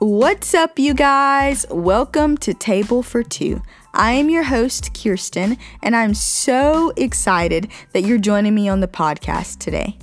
What's up, you guys? Welcome to Table for Too. I am your host, Kirsten, and I'm so excited that you're joining me on the podcast today.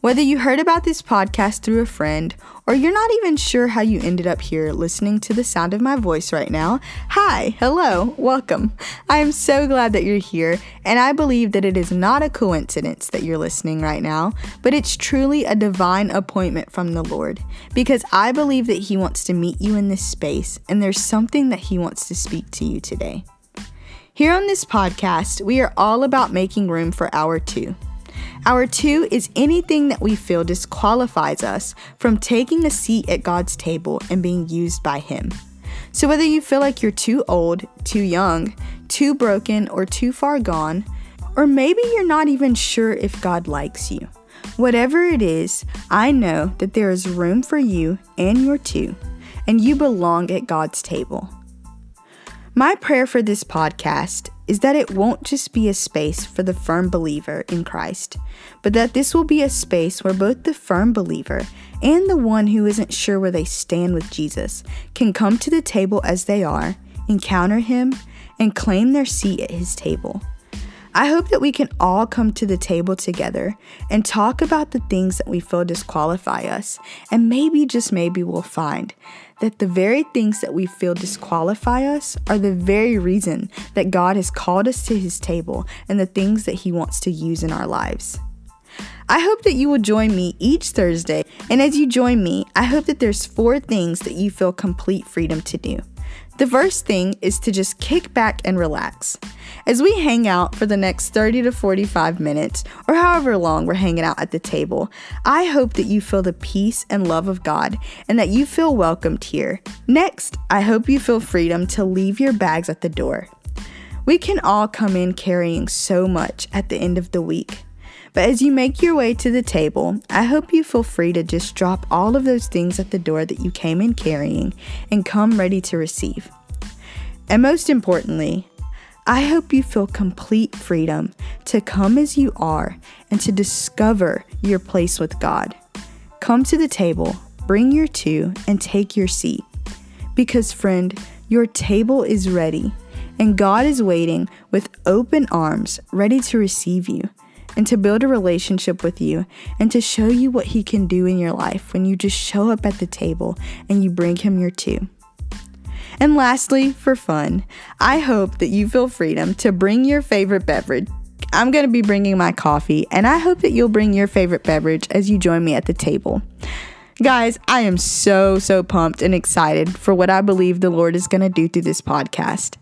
Whether you heard about this podcast through a friend or you're not even sure how you ended up here listening to the sound of my voice right now, hi, hello, welcome. I am so glad that you're here, and I believe that it is not a coincidence that you're listening right now, but it's truly a divine appointment from the Lord because I believe that He wants to meet you in this space, and there's something that He wants to speak to you today. Here on this podcast, we are all about making room for our too. Our too is anything that we feel disqualifies us from taking a seat at God's table and being used by Him. So, whether you feel like you're too old, too young, too broken, or too far gone, or maybe you're not even sure if God likes you, whatever it is, I know that there is room for you and your too, and you belong at God's table. My prayer for this podcast is that it won't just be a space for the firm believer in Christ, but that this will be a space where both the firm believer and the one who isn't sure where they stand with Jesus can come to the table as they are, encounter him, and claim their seat at his table. I hope that we can all come to the table together and talk about the things that we feel disqualify us, and maybe, just maybe, we'll find that the very things that we feel disqualify us are the very reason that God has called us to his table and the things that he wants to use in our lives. I hope that you will join me each Thursday, and as you join me, I hope that there's four things that you feel complete freedom to do. The first thing is to just kick back and relax. As we hang out for the next 30 to 45 minutes, or however long we're hanging out at the table, I hope that you feel the peace and love of God and that you feel welcomed here. Next, I hope you feel freedom to leave your bags at the door. We can all come in carrying so much at the end of the week. But as you make your way to the table, I hope you feel free to just drop all of those things at the door that you came in carrying and come ready to receive. And most importantly, I hope you feel complete freedom to come as you are and to discover your place with God. Come to the table, bring your too, and take your seat. Because, friend, your table is ready, and God is waiting with open arms, ready to receive you and to build a relationship with you and to show you what He can do in your life when you just show up at the table and you bring Him your too. And lastly, for fun, I hope that you feel freedom to bring your favorite beverage. I'm going to be bringing my coffee, and I hope that you'll bring your favorite beverage as you join me at the table. Guys, I am so, so pumped and excited for what I believe the Lord is going to do through this podcast.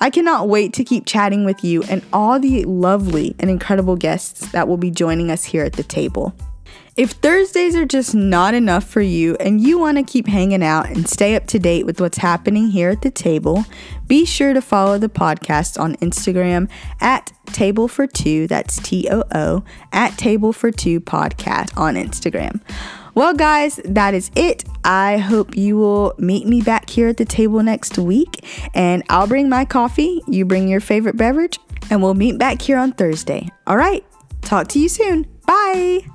I cannot wait to keep chatting with you and all the lovely and incredible guests that will be joining us here at the table. If Thursdays are just not enough for you and you want to keep hanging out and stay up to date with what's happening here at the table, be sure to follow the podcast on Instagram at Table for Too, that's T O O, at Table for Too Podcast on Instagram. Well, guys, that is it. I hope you will meet me back here at the table next week, and I'll bring my coffee, you bring your favorite beverage, and we'll meet back here on Thursday. All right, talk to you soon. Bye.